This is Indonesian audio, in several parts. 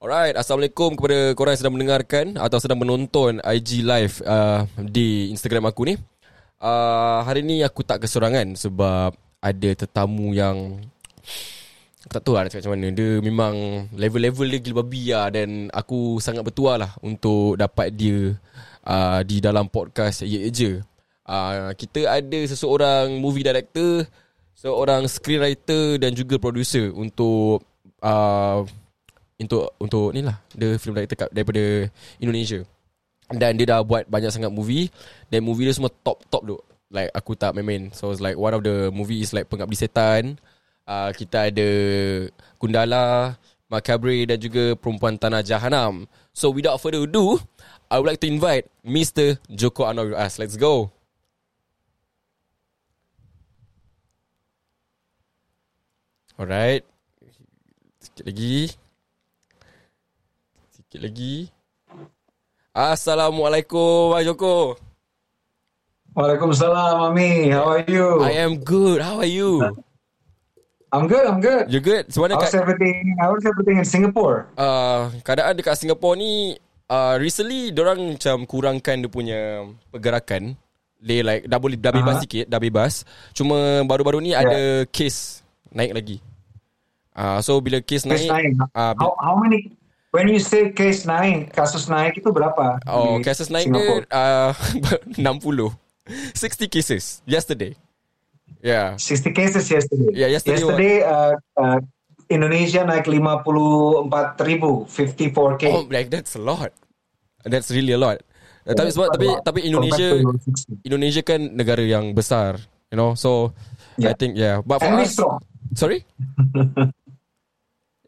Alright, Assalamualaikum kepada korang yang sedang mendengarkan atau sedang menonton IG live uh, di Instagram aku ni. Uh, hari ni aku tak kesorangan sebab ada tetamu yang aku tak tahu lah nak cakap macam mana. Dia memang level-level dia gila babi lah dan aku sangat bertuah lah untuk dapat dia uh, di dalam podcast Ye Je. Uh, kita ada seseorang movie director, seorang screenwriter dan juga producer untuk uh, untuk untuk ni lah the film director daripada Indonesia. Dan dia dah buat banyak sangat movie. Dan movie dia semua top top tu like aku tak main-main. So it's like one of the movie is like Pengabdi Setan. Uh, kita ada Kundala Macabre dan juga Perempuan Tanah Jahanam. So without further ado I would like to invite Mr. Joko Anwar with us. Let's go. Alright. Sikit lagi Sikit lagi. Assalamualaikum, Bang Joko. Waalaikumsalam, Mami. How are you? I am good. How are you? I'm good, I'm good. You good? So how's kat, everything? How's everything in Singapore? Uh, keadaan dekat Singapore ni uh, recently orang macam kurangkan dia punya pergerakan. Dia like dah boleh dah bebas uh-huh. sikit, dah bebas. Cuma baru-baru ni yeah. ada case naik lagi. Uh, so bila case, case naik, naik. Uh, how, how many When you say case naik, kasus naik itu berapa? Oh, kasus naik dia uh, 60. 60 cases yesterday. Yeah. 60 cases yesterday. Yeah, yesterday. Yesterday uh, uh, Indonesia naik 54 ribu, 54k. Oh, like that's a lot. That's really a lot. Yeah, tapi sebab tapi tapi Indonesia Indonesia kan negara yang besar, you know. So yeah. I think yeah. But for And us, sorry.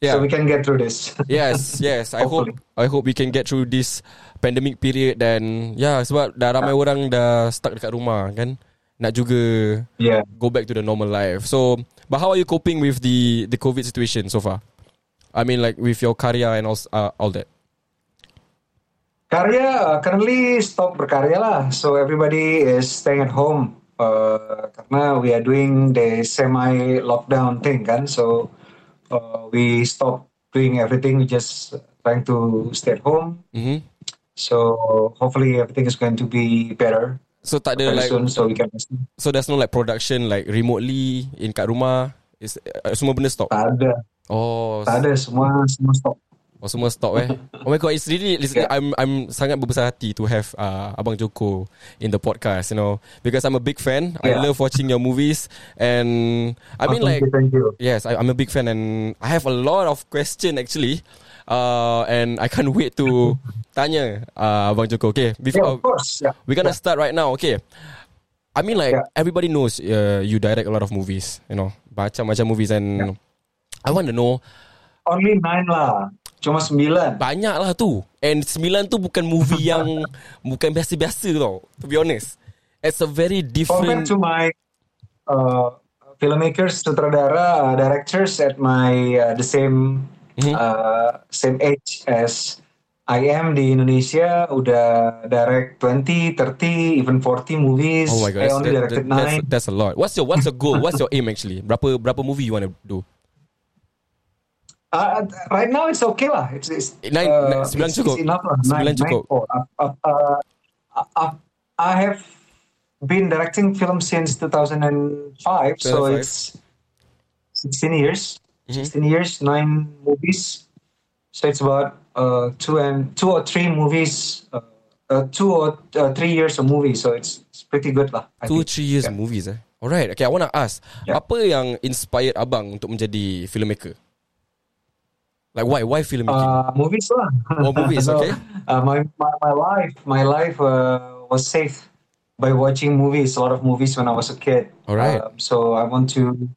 yeah. so we can get through this. yes, yes. I hope I hope we can get through this pandemic period dan ya yeah, sebab dah ramai yeah. orang dah stuck dekat rumah kan. Nak juga yeah. go back to the normal life. So, but how are you coping with the the COVID situation so far? I mean like with your karya and all uh, all that. Karya uh, currently stop berkarya lah. So everybody is staying at home uh, karena we are doing the semi lockdown thing kan. So uh, we stop doing everything. We just trying to stay at home. Mm-hmm. So hopefully everything is going to be better. So tak ada like soon, so we can. So there's no like production like remotely in kat rumah. Is uh, semua benda stop. Tak ada. Oh. Tak ada semua semua stop. Oh semua stop eh Oh my god It's really yeah. I'm I'm sangat berbesar hati To have uh, Abang Joko In the podcast You know Because I'm a big fan yeah. I love watching your movies And I mean oh, like thank you, Yes I, I'm a big fan And I have a lot of question actually uh, And I can't wait to Tanya uh, Abang Joko Okay before, yeah, of course yeah. We're gonna yeah. start right now Okay I mean like yeah. Everybody knows uh, You direct a lot of movies You know Macam-macam movies And yeah. I want to know Only nine lah Cuma sembilan Banyak lah tu And sembilan tu bukan movie yang Bukan biasa-biasa tau To be honest It's a very different Compared to my uh, Filmmakers, sutradara, uh, directors At my uh, The same mm-hmm. uh, Same age as I am di Indonesia Udah direct 20, 30, even 40 movies Oh my god I only that, directed that, that's, that's a lot What's your What's your goal? What's your aim actually? Berapa Berapa movie you want to do? Uh, right now it's okay lah. It's, it's nine, uh, sembilan it's, cukup. It's enough lah. Sembilan nine, cukup. Nine, uh, uh, uh, uh, I have been directing film since 2005, 2005. so it's 16 years. Mm-hmm. 16 years, nine movies. So it's about uh, two and two or three movies. Uh, uh, two or uh, three years of movies, so it's, it's pretty good lah. I two think. three years yeah. movies eh. Alright, okay. I wanna ask, yeah. apa yang inspired abang untuk menjadi filmmaker? Like why? Why filmmaking? Uh, movies lah. Oh, movies. so, okay. Uh, my, my my life, my life uh, was saved by watching movies. A lot of movies when I was a kid. All right. Uh, so I want to,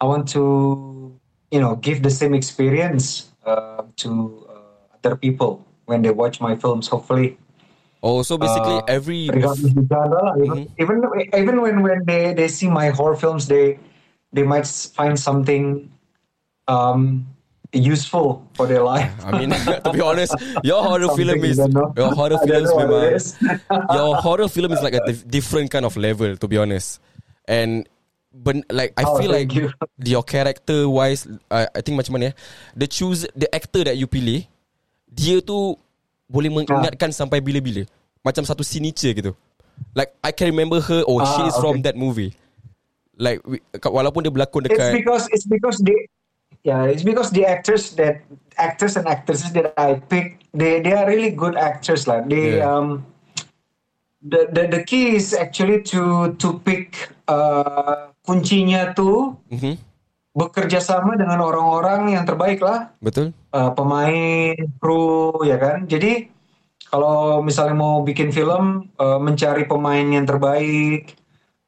I want to, you know, give the same experience uh, to uh, other people when they watch my films. Hopefully. Oh, so basically uh, every genre, mm-hmm. even even when when they they see my horror films, they they might find something. Um, useful for their life. I mean, to be honest, your horror film is your horror films memang, your horror film is like a different kind of level. To be honest, and but like I Oh, feel like you. your character wise uh, I think macam mana ya the choose the actor that you pilih dia tu boleh mengingatkan sampai bila-bila. Macam satu signature gitu. Like I can remember her oh she Ah, is from that movie. Like walaupun dia berlakon It's because it's because the yeah it's because the actors that actors and actresses that I pick they they are really good actors lah. They Yeah. um the, the the key is actually to to pick uh, kuncinya tuh Mhm. bekerja sama dengan orang-orang yang terbaik lah betul uh, pemain, kru, ya kan. Jadi kalau misalnya mau bikin film, uh, mencari pemain yang terbaik,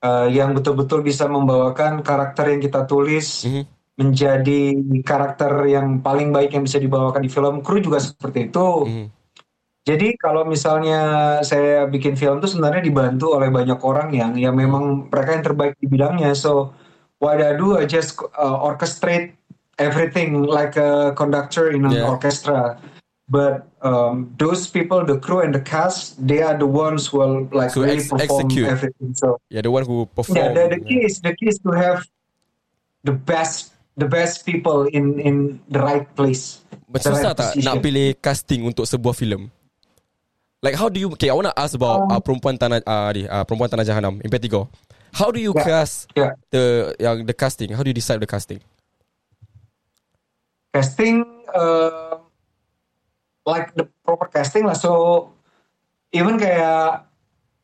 uh, yang betul-betul bisa membawakan karakter yang kita tulis Mhm. Menjadi karakter yang paling baik yang bisa dibawakan di film. Kru juga seperti itu. Mhm. Jadi kalau misalnya saya bikin film itu sebenarnya dibantu oleh banyak orang yang yang memang mereka yang terbaik di bidangnya. So what I do I just uh, orchestrate everything like a conductor in an Yeah. orchestra. But um, those people, the crew and the cast, they are the ones who will like So really ex- perform execute. everything. So yeah the one who perform yeah, the, the key is the key is to have the best the best people in in the right place. the Susah right tak position. nak pilih casting untuk sebuah filem? Like how do you Okay I want to ask about Um, uh, Perempuan Tanah uh, ni, uh, Perempuan Tanah Jahanam Impetigo How do you Yeah, cast yeah. The yang the casting How do you decide the casting casting uh, like the proper casting lah so even kayak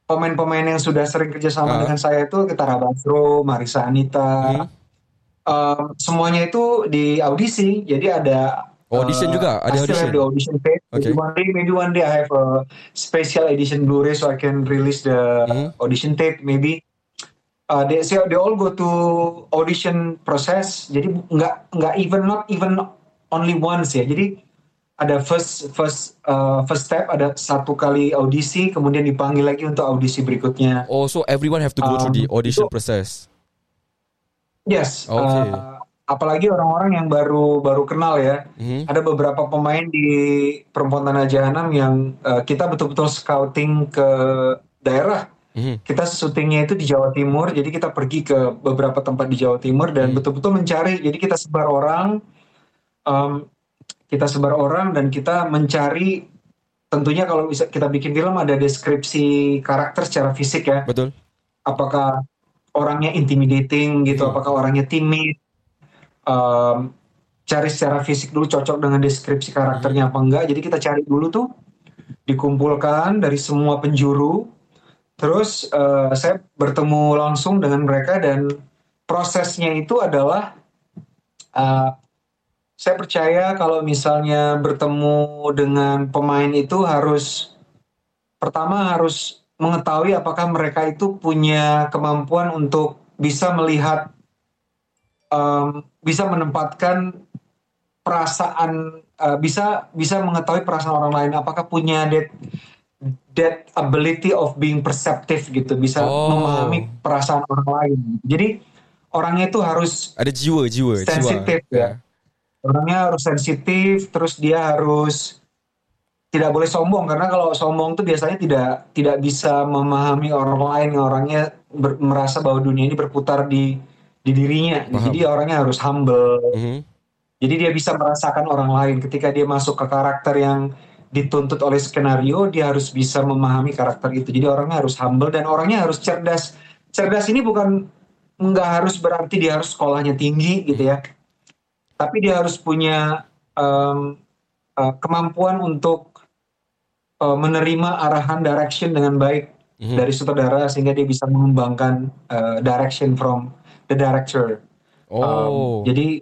pemain-pemain yang sudah sering kerjasama Ah. dengan saya itu kita Basro, Marisa Anita Hmm. Um, semuanya itu di audisi jadi ada Oh, audition uh, juga? Ada I still have audition? the audition Okay. maybe one day maybe one day I have a special edition Blu-ray so I can release the Hmm. audition tape maybe uh, they say they all go to audition process jadi nggak nggak even not even only once ya jadi ada first first uh, first step ada satu kali audisi kemudian dipanggil lagi untuk audisi berikutnya Oh so everyone have to go through the Um, audition itu- process yes Okay. uh, apalagi orang-orang yang baru baru kenal ya Mhm. ada beberapa pemain di perempuan tanah jahanam yang uh, kita betul-betul scouting ke daerah Mhm. kita syutingnya itu di Jawa Timur jadi kita pergi ke beberapa tempat di Jawa Timur dan Hmm. betul-betul mencari jadi kita sebar orang um, kita sebar orang dan kita mencari tentunya kalau bisa kita bikin film ada deskripsi karakter secara fisik ya Betul apakah orangnya intimidating gitu Hmm. apakah orangnya timid um, cari secara fisik dulu cocok dengan deskripsi karakternya apa enggak. Jadi kita cari dulu tuh dikumpulkan dari semua penjuru. Terus eh, saya bertemu langsung dengan mereka dan prosesnya itu adalah eh, saya percaya kalau misalnya bertemu dengan pemain itu harus pertama harus mengetahui apakah mereka itu punya kemampuan untuk bisa melihat em, bisa menempatkan perasaan eh, bisa bisa mengetahui perasaan orang lain apakah punya that that ability of being perceptive gitu bisa Oh. memahami perasaan orang lain jadi orangnya itu harus Ada jiwa Jiwa jiwa sensitif ya. Orangnya harus sensitif, terus dia harus tidak boleh sombong karena kalau sombong tuh biasanya tidak tidak bisa memahami orang lain, orangnya ber- merasa bahwa dunia ini berputar di di dirinya. Paham. Jadi orangnya harus humble. Mhm. Jadi dia bisa merasakan orang lain ketika dia masuk ke karakter yang dituntut oleh skenario, dia harus bisa memahami karakter itu. Jadi orangnya harus humble dan orangnya harus cerdas. Cerdas ini bukan nggak harus berarti dia harus sekolahnya tinggi gitu ya. Tapi dia harus punya em, eh, kemampuan untuk eh, menerima arahan direction dengan baik Mhm. dari sutradara sehingga dia bisa mengembangkan eh, direction from the director. Um, Oh jadi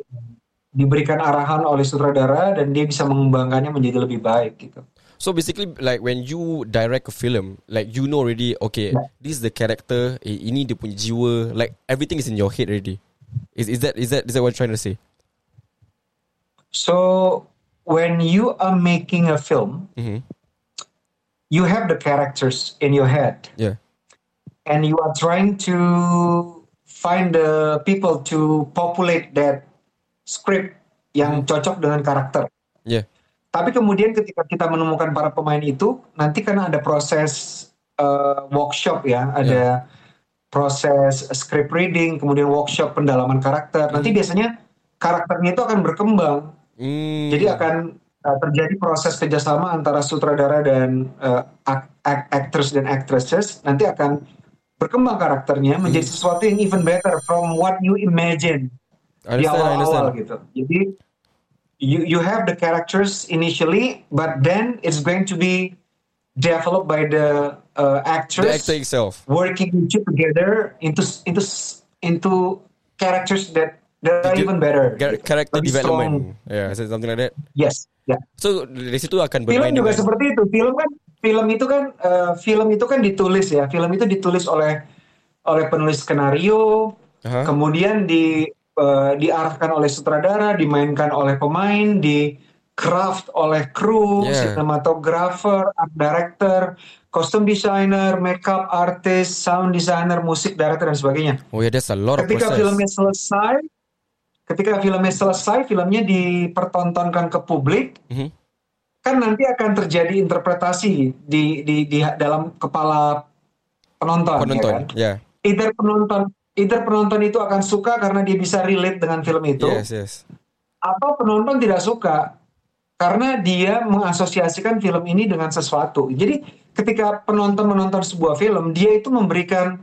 diberikan arahan oleh sutradara dan dia bisa mengembangkannya menjadi lebih baik gitu. So basically, like when you direct a film, like you know already, okay, Yeah. this is the character. eh, Ini dia punya jiwa. Like everything is in your head already. Is is that is that is that what you're trying to say? So when you are making a film, Mhm. You have the characters in your head Yeah. and you are trying to find the people to populate that script yang cocok dengan karakter. Yeah. Tapi kemudian ketika kita menemukan para pemain itu, nanti karena ada proses uh, workshop ya, ada proses script reading, kemudian workshop pendalaman karakter. Nanti biasanya karakternya itu akan berkembang. Hmm. Jadi akan uh, terjadi proses kerjasama antara sutradara dan uh, ak- actors dan actresses. Nanti akan berkembang karakternya menjadi sesuatu yang even better from what you imagine di awal-awal gitu. Jadi you you have the characters initially, but then it's going to be developed by the uh, The actors actor itself. working together into into into characters that that are even better. Char- Character Lebih development. strong. Yeah, something like that. Yes, ya. So dari situ akan Film bermain juga dengan seperti itu. Film kan film itu kan eh, film itu kan ditulis ya. Film itu ditulis oleh oleh penulis skenario, Aha. kemudian di eh, diarahkan oleh sutradara, dimainkan oleh pemain, di craft oleh kru, Yeah. sinematografer, art director, costume designer, makeup artist, sound designer, musik director dan sebagainya. Oh yeah, there's a lot of Ketika filmnya selesai, ketika filmnya selesai, filmnya dipertontonkan ke publik, Mhm. kan nanti akan terjadi interpretasi di di di dalam kepala penonton, Penonton. ya kan? Yeah. Either penonton either penonton itu akan suka karena dia bisa relate dengan film itu, Yes, yes. atau penonton tidak suka karena dia mengasosiasikan film ini dengan sesuatu. Jadi ketika penonton menonton sebuah film, dia itu memberikan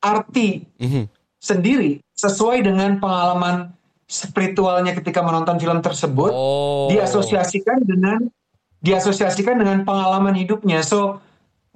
arti Mhm. sendiri sesuai dengan pengalaman spiritualnya ketika menonton film tersebut Oh. diasosiasikan dengan diasosiasikan dengan pengalaman hidupnya. So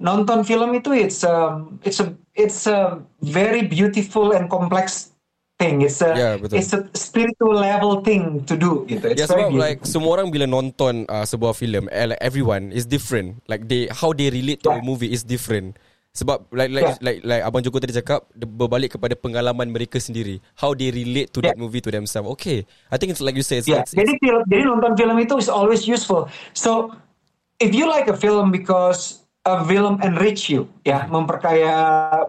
nonton film itu it's a it's a it's a very beautiful and complex thing. It's a Ya, betul. it's a spiritual level thing to do gitu. It's Ya sebab beautiful. like semua orang bila nonton uh, sebuah filem, eh, like everyone is different. Like they how they relate to a Yeah. movie is different. Sebab like like Yeah. like like abang Joko tadi cakap berbalik kepada pengalaman mereka sendiri. How they relate to that Yeah. movie to themselves. Okay, I think it's like you said. It's, Ya, it's, jadi film, jadi nonton film itu is always useful. So if you like a film because a film enrich you, ya memperkaya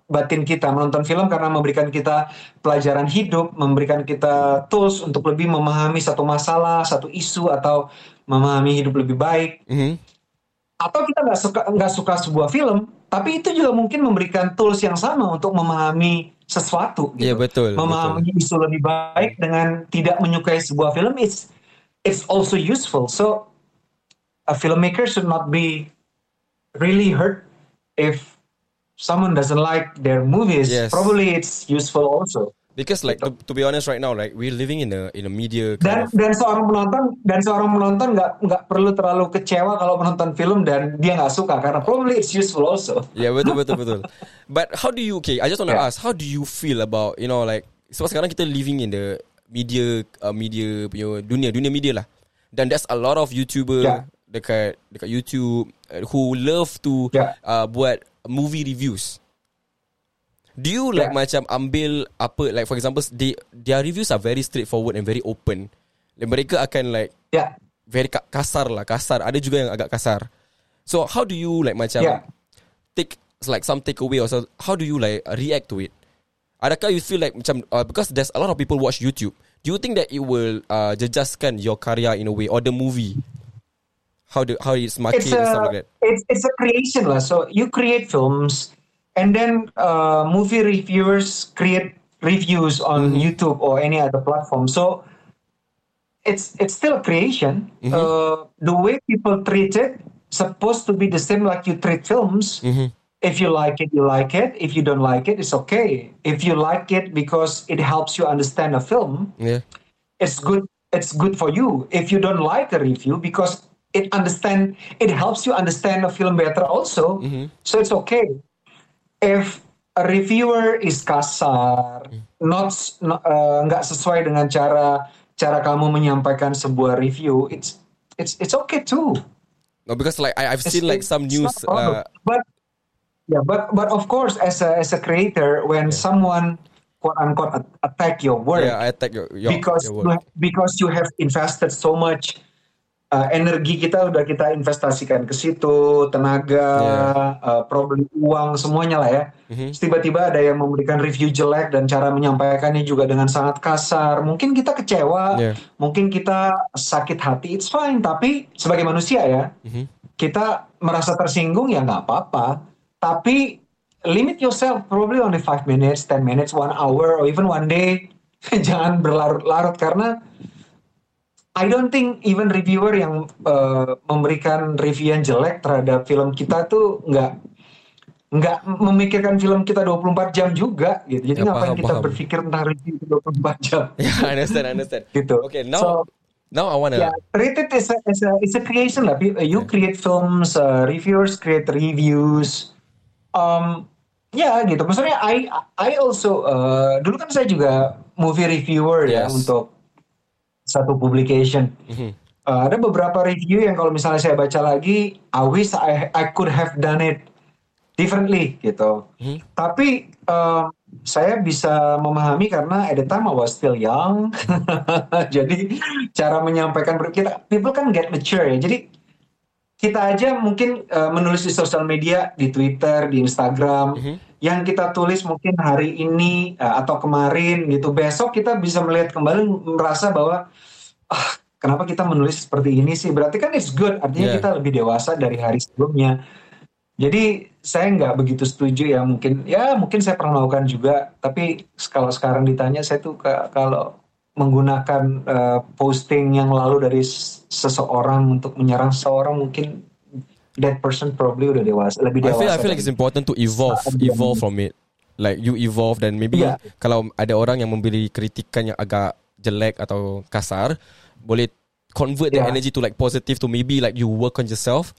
batin kita menonton film karena memberikan kita pelajaran hidup, memberikan kita tools untuk lebih memahami satu masalah, satu isu atau memahami hidup lebih baik. Mhm. Atau kita nggak suka nggak suka sebuah film, tapi itu juga mungkin memberikan tools yang sama untuk memahami sesuatu. Iya, Gitu. betul, Memahami isu lebih baik dengan tidak menyukai sebuah film, it's it's also useful. So a filmmaker should not be really hurt if someone doesn't like their movies. Yes. Probably it's useful also. Because like to, to be honest right now, like we're living in a in a media Dan of dan seorang penonton dan seorang penonton nggak nggak perlu terlalu kecewa kalau menonton film dan dia nggak suka karena probably it's useful also. Yeah, betul betul betul. But how do you okay? I just want to Yeah. ask, how do you feel about you know like sebab sekarang kita living in the media uh, media punya dunia dunia media lah. Dan there's a lot of YouTuber Yeah. dekat dekat YouTube uh, who love to Yeah. uh, buat movie reviews. Do you like Yeah. macam ambil apa like for example they their reviews are very straightforward and very open. Dan mereka akan like Ya, very ka- kasar lah kasar. Ada juga yang agak kasar. So how do you like macam Yeah. take like some takeaway or so, how do you like react to it? Adakah you feel like macam uh, because there's a lot of people watch YouTube. Do you think that it will uh, jejaskan your karya in a way or the movie? How do how it's marketed it's and stuff a like that? it's it's a creation lah. So you create films, and then uh, movie reviewers create reviews on Mm-hmm. YouTube or any other platform. So it's it's still a creation. Mm-hmm. Uh, the way people treat it supposed to be the same like you treat films. Mm-hmm. If you like it, you like it. If you don't like it, it's okay. If you like it because it helps you understand a film, Yeah. it's good it's good for you if you don't like a review because it understand it helps you understand a film better also so it's okay if a reviewer is kasar not s- no- uh, nggak sesuai dengan cara cara kamu menyampaikan sebuah review it's it's it's okay too No, because like I, I've It's- seen like some news. Uh, but yeah, but but of course, as a as a creator, when someone quote unquote at- attack your work yeah, I attack your, your because your you work. have, because you have invested so much uh, energi kita udah kita investasikan ke situ, tenaga, Yeah. uh, probably uang semuanya lah ya. Mhm. Terus Tiba-tiba ada yang memberikan review jelek dan cara menyampaikannya juga dengan sangat kasar. Mungkin kita kecewa, Yeah. mungkin kita sakit hati, it's fine. Tapi sebagai manusia ya, Mhm. kita merasa tersinggung ya nggak apa-apa. Tapi limit yourself probably only five minutes, 10 minutes, one hour, or even one day. Jangan berlarut-larut karena I don't think even reviewer yang uh, memberikan review yang jelek terhadap film kita tuh nggak nggak memikirkan film kita 24 jam juga gitu. Jadi Ya, ngapain paham, kita paham. berpikir tentang review 24 jam Yeah, I understand, I understand. gitu. Okay, now So, now I wanna. Yeah, rated is a, is a, is a creation lah. You you create films, uh, reviewers create reviews. Um, ya gitu. Maksudnya I I also uh, dulu kan saya juga movie reviewer ya Yes. untuk satu publication. Mhm. Uh, ada beberapa review yang kalau misalnya saya baca lagi, I wish I I could have done it differently gitu. Mhm. Tapi um, saya bisa memahami karena at the time I was still young. Jadi cara menyampaikan kita people kan get mature ya. Jadi kita aja mungkin uh, menulis di sosial media, di Twitter, di Instagram, Mhm. Yang kita tulis mungkin hari ini uh, atau kemarin gitu. Besok kita bisa melihat kembali merasa bahwa ah kenapa kita menulis seperti ini sih? Berarti kan it's good. Artinya Yeah. kita lebih dewasa dari hari sebelumnya. Jadi saya nggak begitu setuju ya mungkin ya mungkin saya pernah melakukan juga tapi kalau sekarang ditanya saya tuh ka- kalau menggunakan eh, posting yang lalu dari seseorang untuk menyerang seseorang mungkin that person probably udah dewasa lebih I dewasa. feel I feel like it's important to evolve, evolve from it. Like you evolve dan maybe Yeah. kalau ada orang yang memberi kritikan yang agak jelek atau kasar, boleh convert the Yeah. energy to like positive to maybe like you work on yourself,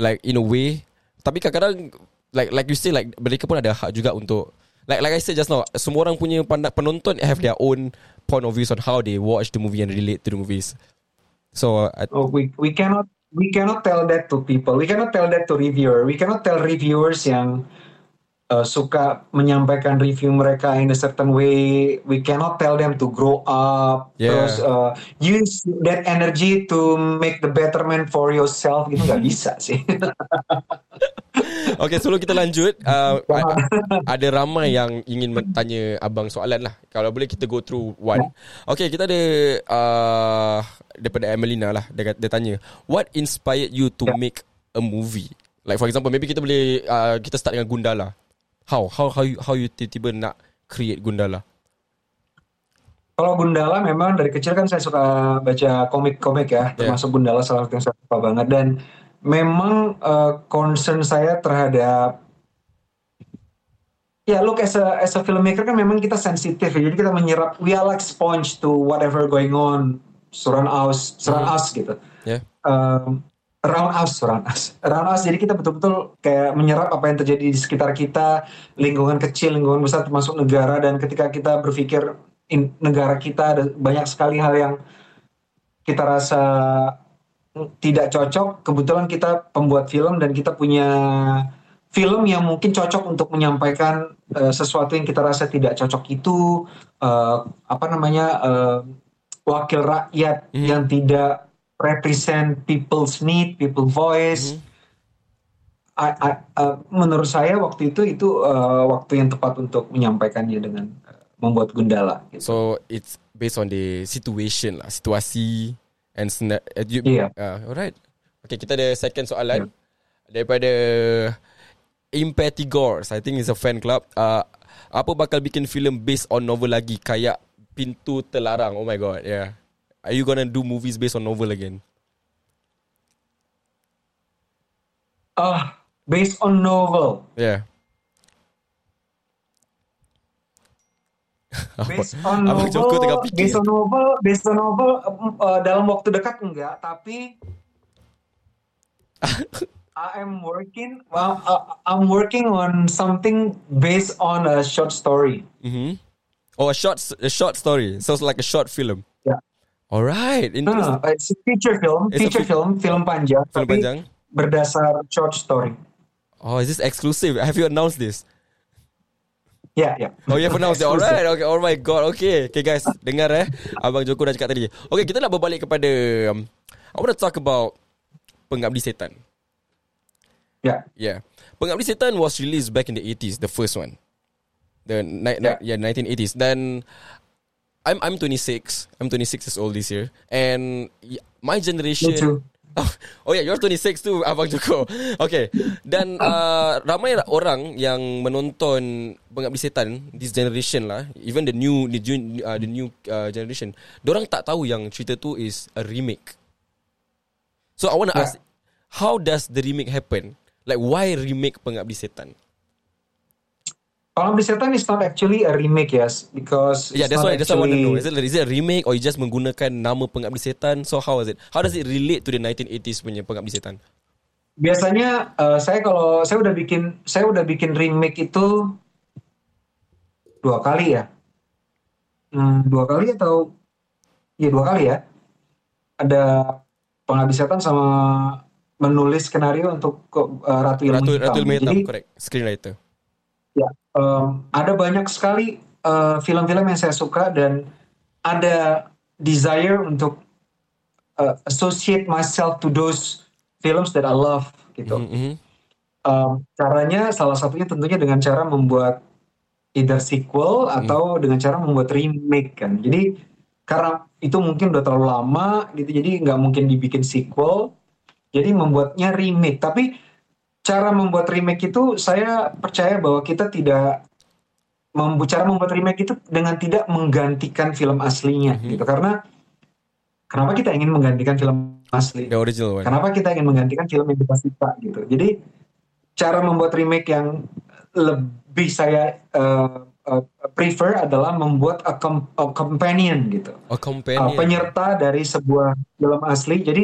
like in a way. Tapi kadang-kadang like like you say like mereka pun ada hak juga untuk like like I said just now, semua orang punya pandang penonton have their own point of views on how they watch the movie and relate to the movies. So I, Oh, we we cannot we cannot tell that to people. We cannot tell that to reviewer. We cannot tell reviewers yang uh, suka menyampaikan review mereka in a certain way. We cannot tell them to grow up. Yeah. Terus uh, use that energy to make the betterment for yourself. Itu nggak bisa sih. Okay, sebelum kita lanjut, uh, ada ramai yang ingin tanya abang soalan lah. Kalau boleh kita go through one. Okay, kita ada uh, daripada Emelina lah. Dia, dia tanya, what inspired you to Yeah. make a movie? Like for example, maybe kita boleh uh, kita start dengan Gundala. How how how you, how you tiba-tiba nak create Gundala? Kalau Gundala memang dari kecil kan saya suka baca komik-komik ya, termasuk Gundala salah satu yang saya suka banget dan memang uh, concern saya terhadap ya look as a as a filmmaker kan memang kita sensitif ya, jadi kita menyerap we are like sponge to whatever going on surround us surround us gitu. Yeah. Um, around us, around us, around us. Jadi kita betul-betul kayak menyerap apa yang terjadi di sekitar kita, lingkungan kecil, lingkungan besar, termasuk negara. Dan ketika kita berpikir in, negara kita ada banyak sekali hal yang kita rasa tidak cocok. Kebetulan kita pembuat film dan kita punya film yang mungkin cocok untuk menyampaikan eh, sesuatu yang kita rasa tidak cocok itu eh, apa namanya eh, wakil rakyat Mhm. yang tidak represent people's need, people voice. Mhm. I- I- uh, menurut saya waktu itu itu uh, waktu yang tepat untuk menyampaikannya dengan uh, membuat Gundala. Gitu. So it's based on the situation lah, situasi and sna- uh, you, Yeah. uh, alright. Okay, kita ada second soalan daripada Impetigors. I think it's a fan club. Uh, apa bakal bikin film based on novel lagi kayak Pintu Terlarang? Oh my god, yeah. Are you gonna do movies based on novel again? Ah, based on novel. Yeah. Based on Abang novel, tengah fikir. based on novel, based on novel uh, dalam waktu dekat enggak, tapi I am working. Well, uh, I'm working on something based on a short story. Mm-hmm. Oh, a short, a short story. So it's like a short film. Yeah. Alright, No, no, it's a feature film, It's feature fe- film, film panjang, Film tapi panjang. berdasar short story. Oh, is this exclusive? Have you announced this? Ya, ya. Oh, you have announced it. Alright, okay. Oh my god, okay. Okay guys, dengar eh. Abang Joko dah cakap tadi. Okay, kita nak berbalik kepada... Um, I want to talk about Pengabdi Setan. Ya, Yeah. Pengabdi Setan was released back in the 80s, the first one. The ni- ni- yeah. 1980s. Then I'm I'm 26. I'm 26 years old this year. And my generation Too. Oh yeah, you're 26 too, Abang Joko. Okay. Dan uh, ramai orang yang menonton Pengabdi Setan this generation lah, even the new the, new- uh, the new uh, generation, orang tak tahu yang cerita tu is a remake. So I want to Yeah. ask, how does the remake happen? Like why remake Pengabdi Setan? Pengabdi Setan is not actually a remake, yes, because Yeah, that's why that's why I want to know. Is it is it a remake or you just menggunakan nama Pengabdi Setan? So how is it? How does it relate to the 1980s punya Pengabdi Setan? biasanya eh, saya kalau saya udah bikin saya udah bikin remake itu dua kali ya Hmm, dua kali atau ya dua kali ya ada pengabdi setan sama menulis skenario untuk eh, Ratu Ilmu Ratu Hitam. Ratu Ilmu Hitam, Jadi, correct. Screenwriter. Ya, em, ada banyak sekali eh, film-film yang saya suka dan ada desire untuk eh, associate myself to those films that I love gitu. Mhm. Um, caranya salah satunya tentunya dengan cara membuat either sequel atau dengan cara membuat remake kan. Jadi karena itu mungkin udah terlalu lama gitu, jadi nggak mungkin dibikin sequel. Jadi membuatnya remake. Tapi cara membuat remake itu saya percaya bahwa kita tidak membu cara membuat remake itu dengan tidak menggantikan film aslinya gitu. Karena kenapa kita ingin menggantikan film asli? The original one. Kenapa kita ingin menggantikan film yang kita suka gitu? Jadi cara membuat remake yang lebih saya uh, uh, prefer adalah membuat a, com- a companion gitu, A Uh, companion. penyerta dari sebuah film asli. Jadi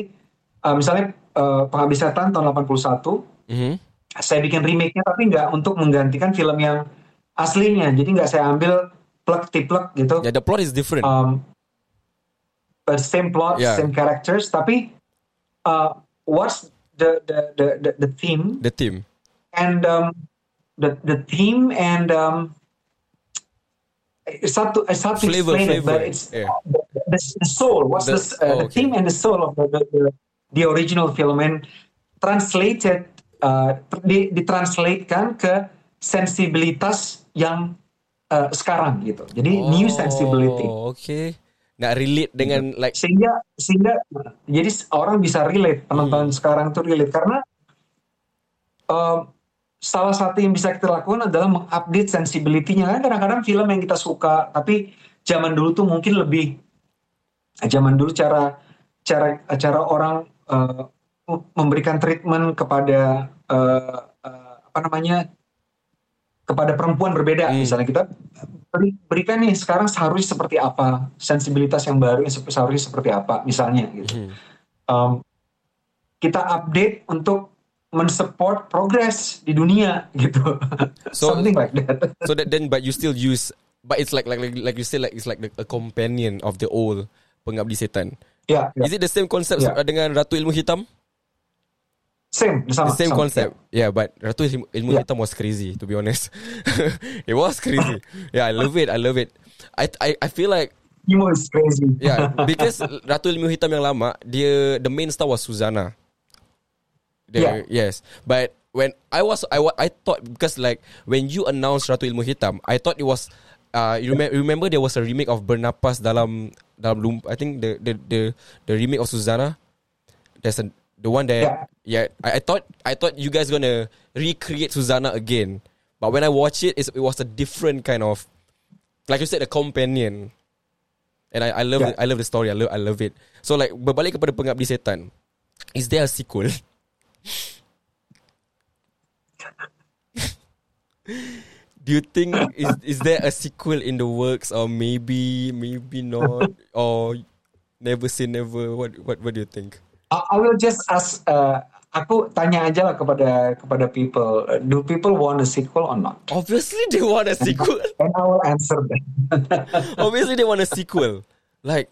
uh, misalnya uh, Pengabdi Setan tahun 81, Mhm. saya bikin remake-nya tapi nggak untuk menggantikan film yang aslinya. Jadi nggak saya ambil plug tiplek gitu. Yeah, the plot is different. um, uh, same plot, Yeah. same characters, tapi uh, what's the the, the the the theme the team. and um, the the theme and um, it's hard to it's hard to Flavor, explain it, but flavor, it's yeah. the, the, the soul. What's The- the, uh, oh, the okay. theme and the soul of the the, the, the original film and translated uh, di, ditranslatekan ke sensibilitas yang uh, sekarang gitu. Jadi new sensibility Oh, okay. Nak relate dengan like sehingga sehingga jadi orang bisa relate penonton Hmm. sekarang tuh relate karena um, salah satu yang bisa kita lakukan adalah mengupdate sensibility-nya kan kadang-kadang film yang kita suka tapi zaman dulu tuh mungkin lebih zaman dulu cara cara cara orang uh, memberikan treatment kepada uh, uh, apa namanya kepada perempuan berbeda Hmm. misalnya kita beri- berikan nih sekarang seharusnya seperti apa sensibilitas yang baru yang seharusnya seperti apa misalnya gitu Hmm. Um, kita update untuk mensupport progres di dunia gitu So- something like that so that then but you still use but it's like like like, like you say like it's like the, a companion of the old Pengabdi Setan. ya ya. Is it the same concept Yeah. dengan Ratu Ilmu Hitam? Same sama same sama, concept. Yeah, but Ratu Ilmu, Yeah. Hitam was crazy to be honest. it was crazy. Yeah, I love it. I love it. I I I feel like. Emo is crazy Yeah, because Ratu Ilmu Hitam yang lama, dia the main star was Suzana. The, Yes, but when I was I I thought because like when you announced Ratu Ilmu Hitam, I thought it was uh you remember, remember there was a remake of Bernapas dalam dalam Lum- I think the the the the remake of Suzana. There's a the one that yeah, I, I thought I thought you guys gonna recreate Suzana again, but when I watch it, it's, it was a different kind of like you said a companion. And I, I love Yeah. I love the story. I love I love it. So like berbalik kepada Pengabdi Setan. Is there a sequel? Do you think is is there a sequel in the works or maybe maybe not or never say never? What what what do you think? I, I will just ask uh, aku tanya aja lah kepada kepada people do people want a sequel or not Obviously they want a sequel. and I will answer them Obviously they want a sequel. Like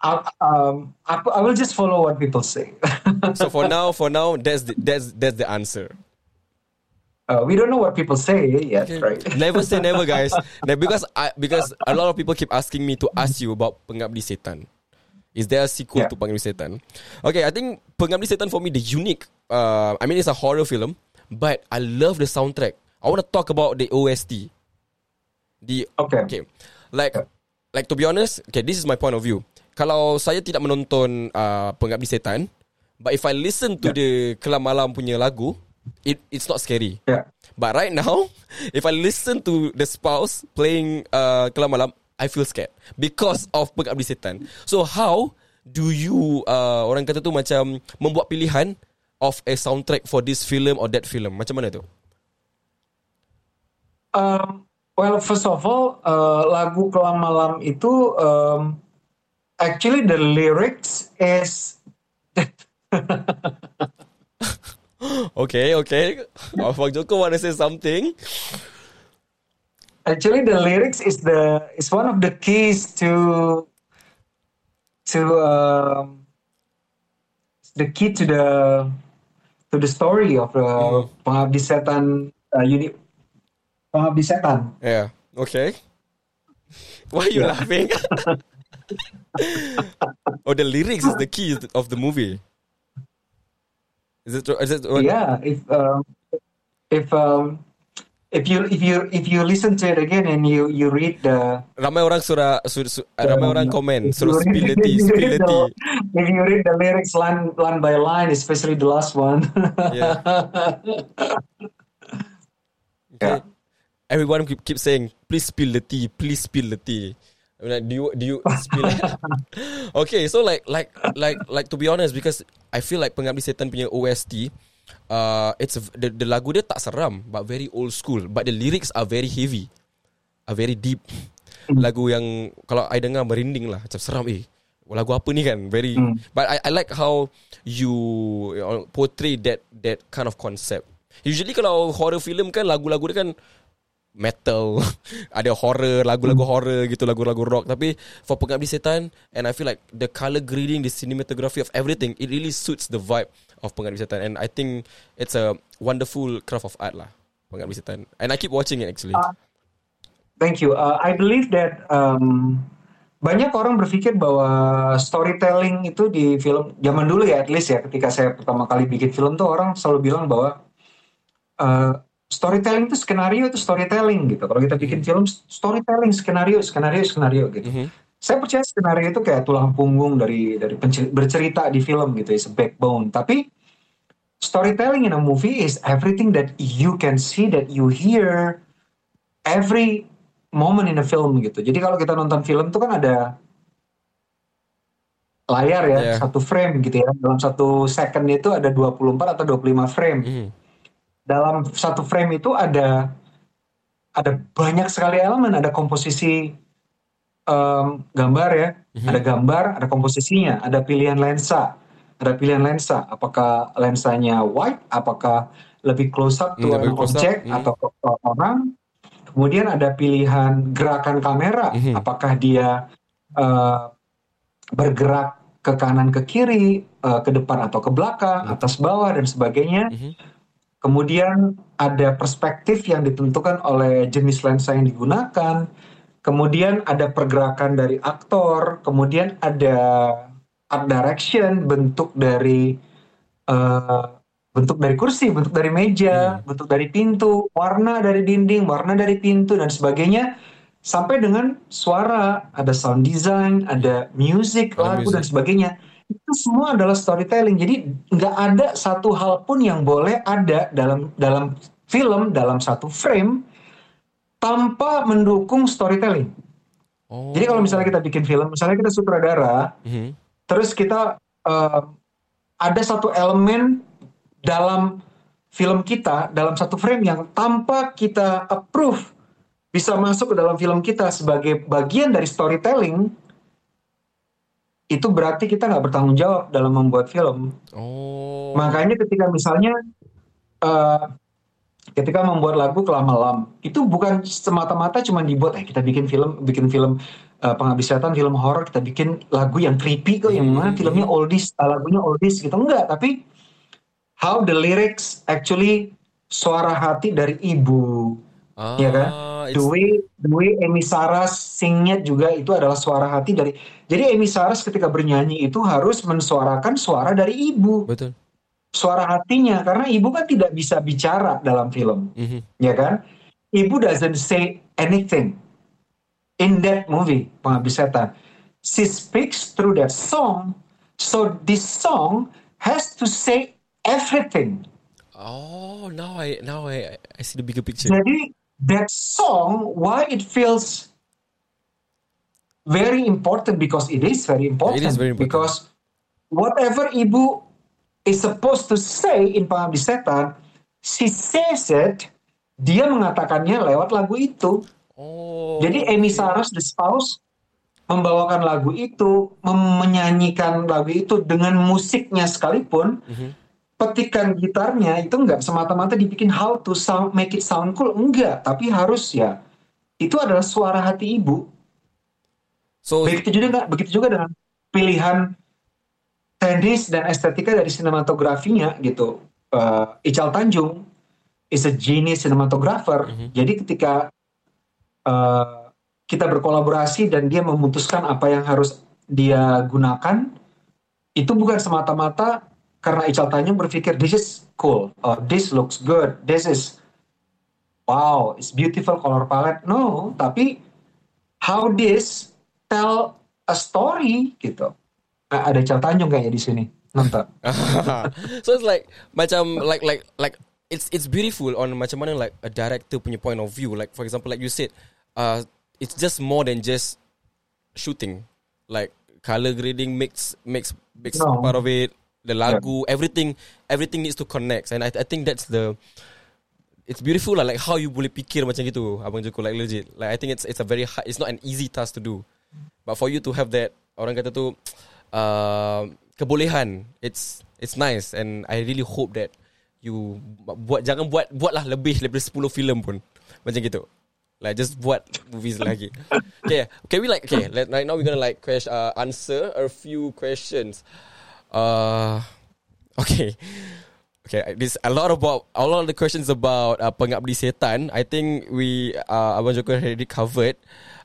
I, um, I, I will just follow what people say so for now for now that's the, that's that's the answer. uh, we don't know what people say yet Okay. right Never say never, guys. Because I because a lot of people keep asking me to ask you about Pengabdi Setan. Is there a sequel Yeah. to Pengabdi Setan? Okay, I think Pengabdi Setan for me the unique. Uh, I mean it's a horror film, but I love the soundtrack. I want to talk about the OST. The Okay. okay, like like to be honest, okay, this is my point of view. Kalau saya tidak menonton uh, Pengabdi Setan, But if I listen to the Kelam Malam punya lagu, it it's not scary. Yeah. But right now, if I listen to the spouse playing uh, Kelam Malam, I feel scared because of Pengabdi Setan. So how do you uh, orang kata tu macam membuat pilihan of a soundtrack for this film or that film? Macam mana tu? Um, well, first of all, uh, lagu Kelam Malam itu um, actually the lyrics is Okay, okay. Abang Joko want to say something? Actually the lyrics is the is one of the keys to to um, the key to the to the story of the Pengabdi Setan uh, unit Pengabdi Setan. Yeah. Okay. Why are you Yeah. laughing? oh, the lyrics is the key of the movie. Is it? Is it? Yeah, if um, if um, if you if you if you listen to it again and you you read the Ramai orang surah, sur, sur, ramai orang komen suruh spill the tea, if you spill read the tea. If you read the lyrics line line by line, especially the last one. Yeah. Okay. Yeah. Everyone keep, keep saying, please spill the tea, please spill the tea. I mean, like, do you do you spill? okay, so like like like like to be honest, because I feel like Pengabdi Setan punya OST, uh, it's a, the the lagu dia tak seram, but very old school. But the lyrics are very heavy, are very deep. Lagu yang kalau I dengar merinding lah, macam seram eh. Lagu apa ni kan? Very. But I I like how you, you know, portray that that kind of concept. Usually kalau horror film kan lagu-lagu dia kan metal, ada horror, lagu-lagu horror gitu, lagu-lagu rock. Tapi for Pengabdi Setan, and I feel like the color grading, the cinematography of everything, it really suits the vibe of Pengabdi Setan. And I think it's a wonderful craft of art lah, Pengabdi Setan. And I keep watching it actually. Uh, Thank you. Uh, I believe that um, banyak orang berpikir bahwa storytelling itu di film zaman dulu ya, at least ya, ketika saya pertama kali bikin film tuh orang selalu bilang bahwa uh, storytelling itu skenario itu storytelling gitu. Kalau kita bikin film storytelling skenario skenario skenario gitu. Mhm. Saya percaya skenario itu kayak tulang punggung dari dari bercerita di film gitu, is a backbone. Tapi storytelling in a movie is everything that you can see, that you hear, every moment in a film gitu. Jadi kalau kita nonton film itu kan ada layar ya, Yeah. satu frame gitu ya. Dalam satu second itu ada 24 atau 25 frame. Mhm. Dalam satu frame itu ada ada banyak sekali elemen, ada komposisi em, gambar ya, ada gambar, ada komposisinya, ada pilihan lensa, ada pilihan lensa. Apakah lensanya wide, apakah lebih close up to Hmm, close up, object hmm. atau orang. Kemudian ada pilihan gerakan kamera, Mhm. apakah dia eh, bergerak ke kanan ke kiri, eh, ke depan atau ke belakang, atas bawah dan sebagainya. Mhm. Kemudian ada perspektif yang ditentukan oleh jenis lensa yang digunakan. Kemudian ada pergerakan dari aktor. Kemudian ada art direction, bentuk dari eh, bentuk dari kursi, bentuk dari meja, bentuk dari pintu, warna dari dinding, warna dari pintu dan sebagainya. Sampai dengan suara, ada sound design, ada music, Ada lagu dan music. sebagainya itu semua adalah storytelling. Jadi nggak ada satu hal pun yang boleh ada dalam dalam film dalam satu frame tanpa mendukung storytelling. Oh. Jadi kalau misalnya kita bikin film, misalnya kita sutradara, Mhm. terus kita eh, ada satu elemen dalam film kita dalam satu frame yang tanpa kita approve bisa masuk ke dalam film kita sebagai bagian dari storytelling itu berarti kita nggak bertanggung jawab dalam membuat film. Oh. Makanya ketika misalnya eh, ketika membuat lagu kelama-lam itu bukan semata-mata cuma dibuat eh kita bikin film bikin film eh, pengabdi setan film horor kita bikin lagu yang creepy kok yang mana filmnya oldies eh, lagunya oldies gitu. Enggak tapi how the lyrics actually suara hati dari ibu. Ah, ya kan the way the way Amy Saras singnya juga itu adalah suara hati dari jadi Amy Saras ketika bernyanyi itu harus mensuarakan suara dari ibu. Betul. Suara hatinya karena ibu kan tidak bisa bicara dalam film Mhm. ya kan ibu doesn't say anything in that movie pengabdi setan she speaks through that song so this song has to say everything. Oh, now I now I I see the bigger picture. Jadi that song, why it feels very important because it is very important. It is very important. Because whatever Ibu is supposed to say in Pengabdi Setan, she says it, dia mengatakannya lewat lagu itu. Oh. Jadi Amy Saras, the spouse, membawakan lagu itu, mem- menyanyikan lagu itu dengan musiknya sekalipun, petikan gitarnya itu nggak semata-mata dibikin how to sound, make it sound cool, enggak, tapi harus ya. Itu adalah suara hati ibu. so Begitu juga begitu juga dengan pilihan teknis dan estetika dari sinematografinya gitu. Uh, Ical Tanjung is a genius cinematographer. Jadi ketika uh, kita berkolaborasi dan dia memutuskan apa yang harus dia gunakan, itu bukan semata-mata karena Ical Tanjung berpikir this is cool, or this looks good, this is wow, it's beautiful color palette. No, tapi how this tell a story gitu. Ada Ical Tanjung kayaknya di sini nonton. so it's like macam like like like it's it's beautiful on macam mana like a director punya point of view. Like for example, like you said, uh, it's just more than just shooting. Like color grading makes makes makes No. part of it. The lagu, everything everything needs to connect. And I I think that's the it's beautiful lah. Like how you boleh fikir macam gitu, abang Joko. Like legit. Like I think it's it's a very hard. It's not an easy task to do. But for you to have that, orang kata tu, uh, kebolehan. It's it's nice, and I really hope that you buat jangan buat buatlah lebih daripada 10 filem pun macam gitu. Like just buat movies lagi. Okay, can we like okay? Let, right now we're gonna like question, uh, answer a few questions. Uh, okay. Okay, this a lot about a lot of the questions about uh, pengabdi setan. I think we uh, Abang Joko already covered.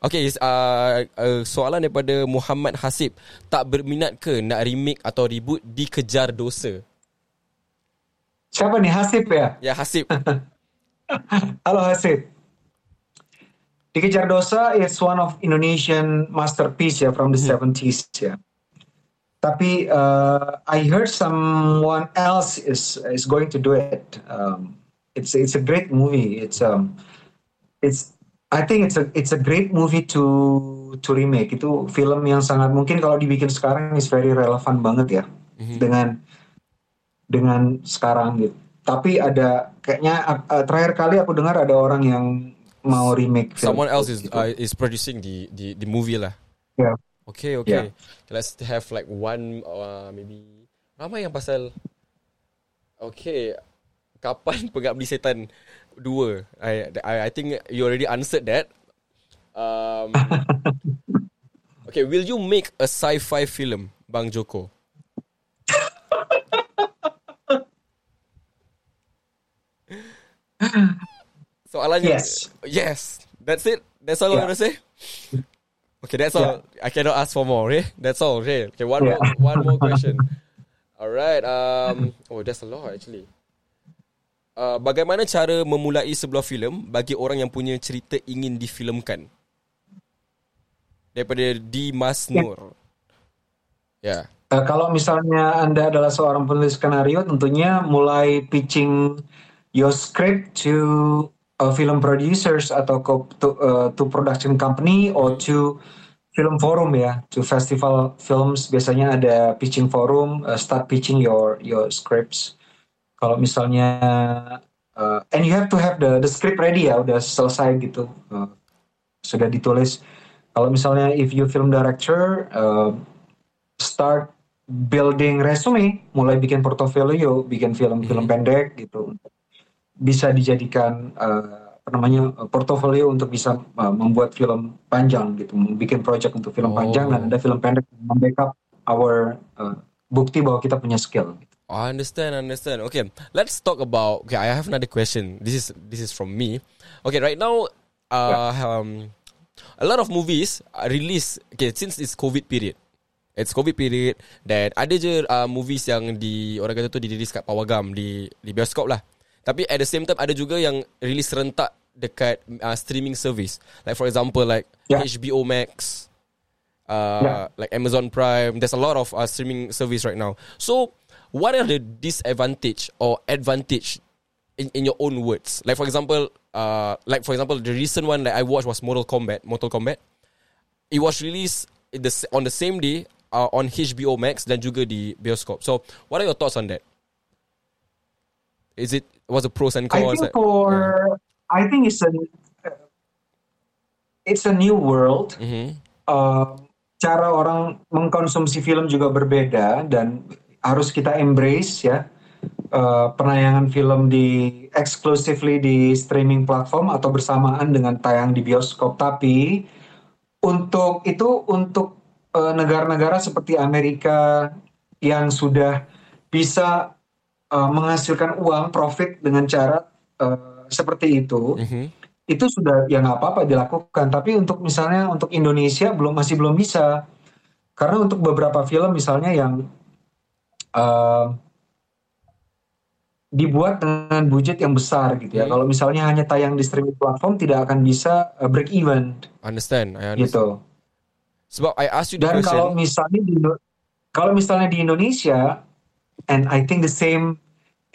Okay, is uh, uh, soalan daripada Muhammad Hasib. Tak berminat ke nak remake atau reboot dikejar dosa? Siapa nih Hasib ya? Ya Hasib. Halo Hasib. Dikejar Dosa is one of Indonesian masterpiece ya from the 70s ya. Tapi uh, I heard someone else is is going to do it. Um, it's it's a great movie. It's um it's I think it's a it's a great movie to to remake. Itu film yang sangat mungkin kalau dibikin sekarang is very relevan banget ya dengan dengan sekarang gitu. Tapi ada kayaknya uh, terakhir kali aku dengar ada orang yang mau remake film Someone else is gitu. uh, is producing the the the movie lah. Ya. Okay, okay. Let's have like one uh, maybe ramai yang pasal Okay. Kapan pengabdi setan 2? I, I I think you already answered that. Um Okay, will you make a sci-fi film, Bang Joko? Soalannya Yes. Yes. That's it. That's all Yeah. gonna say. Okay, that's all. I cannot ask for more. Okay, that's all. Okay, okay. One Yeah. more, one more question. All right. Um. Oh, that's a lot actually. Uh, bagaimana cara memulai sebuah filem bagi orang yang punya cerita ingin difilmkan? Daripada Dimas Nur. Ya. Uh, kalau misalnya Anda adalah seorang penulis skenario, tentunya mulai pitching your script to uh, film producers atau to, uh, to production company or to film forum ya, to festival films biasanya ada pitching forum, uh, start pitching your your scripts. Kalau misalnya uh, and you have to have the the script ready ya, udah selesai gitu, uh, sudah ditulis. Kalau misalnya if you film director, uh, start building resume, mulai bikin portofolio, bikin film-film pendek gitu, bisa dijadikan uh, apa namanya uh, portofolio untuk bisa uh, membuat film panjang gitu, bikin project untuk film Oh. panjang dan ada film pendek membackup our uh, bukti bahwa kita punya skill. Gitu. I understand, understand. Okay, let's talk about. Okay, I have another question. This is this is from me. Okay, right now, uh, um, a lot of movies are released. Okay, since it's COVID period, it's COVID period. Dan ada je uh, movies yang di orang kata tu dirilis kat Pawagam di di bioskop lah. Tapi at the same time ada juga yang release serentak dekat uh, streaming service. Like for example, like Yeah. HBO Max, uh, Yeah. like Amazon Prime. There's a lot of uh, streaming service right now. So, what are the disadvantage or advantage in, in your own words? Like for example, uh, like for example, the recent one that I watched was Mortal Kombat. Mortal Kombat. It was released the, on the same day uh, on HBO Max dan juga di bioskop. So, what are your thoughts on that? Is it was a pros and I cons? think for I think it's a it's a new world. Mhm. Uh, cara orang mengkonsumsi film juga berbeda dan harus kita embrace ya. Uh, penayangan film di exclusively di streaming platform atau bersamaan dengan tayang di bioskop. Tapi untuk itu untuk uh, negara-negara seperti Amerika yang sudah bisa uh, menghasilkan uang profit dengan cara uh, seperti itu, Mhm. itu sudah ya nggak apa-apa dilakukan. Tapi untuk misalnya untuk Indonesia belum masih belum bisa karena untuk beberapa film misalnya yang uh, dibuat dengan budget yang besar gitu ya. Hmm. Kalau misalnya hanya tayang di streaming platform tidak akan bisa uh, break even Understand? I understand. gitu. Sebab I asked you the Dan question. kalau misalnya di kalau misalnya di Indonesia, and I think the same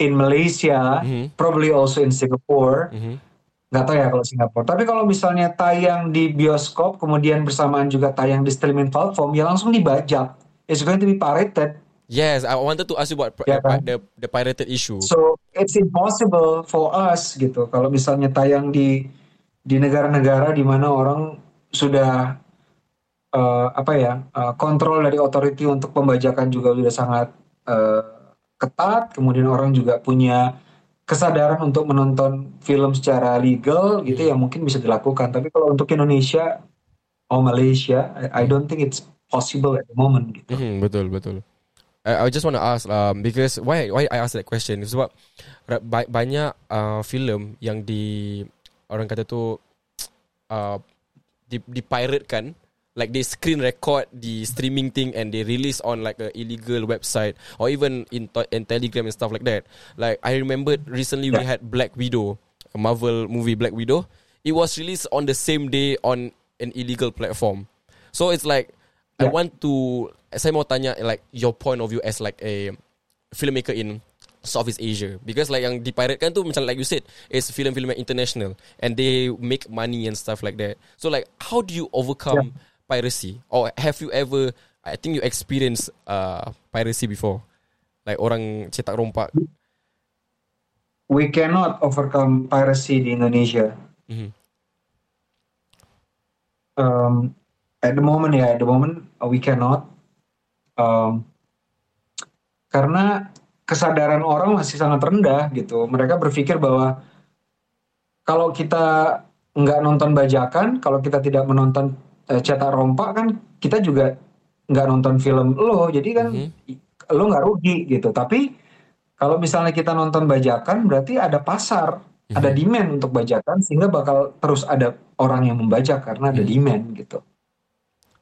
in Malaysia, Mhm. probably also in Singapore, Mhm. nggak tahu ya kalau Singapura. Tapi kalau misalnya tayang di bioskop, kemudian bersamaan juga tayang di streaming platform, ya langsung dibajak. It's going to be pirated. Yes, I wanted to ask you about the, kan? the the pirated issue. So it's impossible for us gitu. Kalau misalnya tayang di di negara-negara di mana orang sudah eh, apa ya eh, kontrol dari otoriti untuk pembajakan juga sudah sangat eh, ketat. Kemudian orang juga punya kesadaran untuk menonton film secara legal gitu ya mungkin bisa dilakukan. Tapi kalau untuk Indonesia or Malaysia, I, I don't think it's possible at the moment gitu. Mhm, betul betul. I, I just want to ask um, because why why I ask that question sebab ba- banyak uh, filem yang di orang kata tu uh, di di pirate kan like they screen record the streaming thing and they release on like a illegal website or even in to- in Telegram and stuff like that. Like I remember recently we had Black Widow, a Marvel movie Black Widow. It was released on the same day on an illegal platform. So it's like I Yeah. want to saya mau tanya like your point of view as like a filmmaker in Southeast Asia because like yang dipiratekan tu macam like you said it's film-film international and they make money and stuff like that. So like how do you overcome piracy or have you ever I think you experienced uh, piracy before like orang cetak rompak. We cannot overcome piracy di Indonesia. Mhm. um, at the moment ya, at the moment uh, we cannot, um, karena kesadaran orang masih sangat rendah gitu. Mereka berpikir bahwa kalau kita nggak nonton bajakan, kalau kita tidak menonton eh, cetak rompak kan, kita juga nggak nonton film lo, jadi kan i- lo nggak rugi gitu. Tapi kalau misalnya kita nonton bajakan, berarti ada pasar, ada demand untuk bajakan, sehingga bakal terus ada orang yang membajak karena ada demand gitu.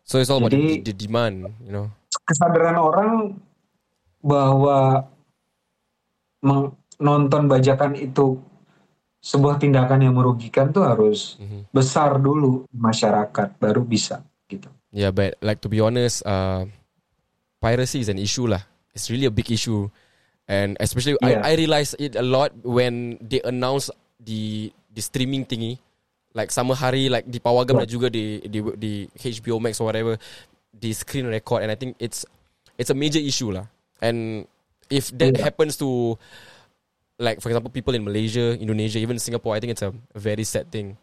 So it's all about the, Jadi- the demand, you know. kesadaran orang bahwa menonton bajakan itu sebuah tindakan yang merugikan tuh harus besar dulu masyarakat baru bisa gitu. Yeah, but like to be honest, uh, piracy is an issue lah. It's really a big issue, and especially Yeah. I I realize it a lot when they announce the the streaming thingy, like sama hari like di Pawagam Yeah. dan juga di di di HBO Max or whatever, the screen record, and I think it's it's a major issue lah. And if that Yeah. happens to like for example people in Malaysia, Indonesia, even Singapore, I think it's a very sad thing.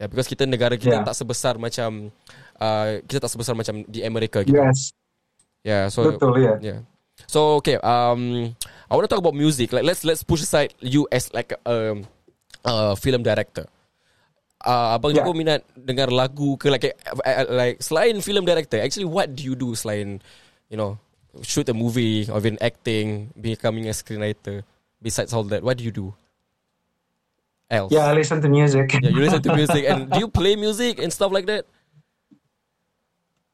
Yeah, because kita negara kita Yeah. tak sebesar macam uh, kita tak sebesar macam di Amerika gitu. Yes, Yeah, so betul ya. yeah. So okay, um, I want to talk about music. Like let's let's push aside you as like a um, a film director. Uh, abang Yeah. juga minat dengar lagu ke like uh, uh, like selain film director. Actually, what do you do selain you know shoot a movie or even acting, becoming a screenwriter? Besides all that, what do you do? Else? Yeah, I listen to music. Yeah, you listen to music and do you play music and stuff like that?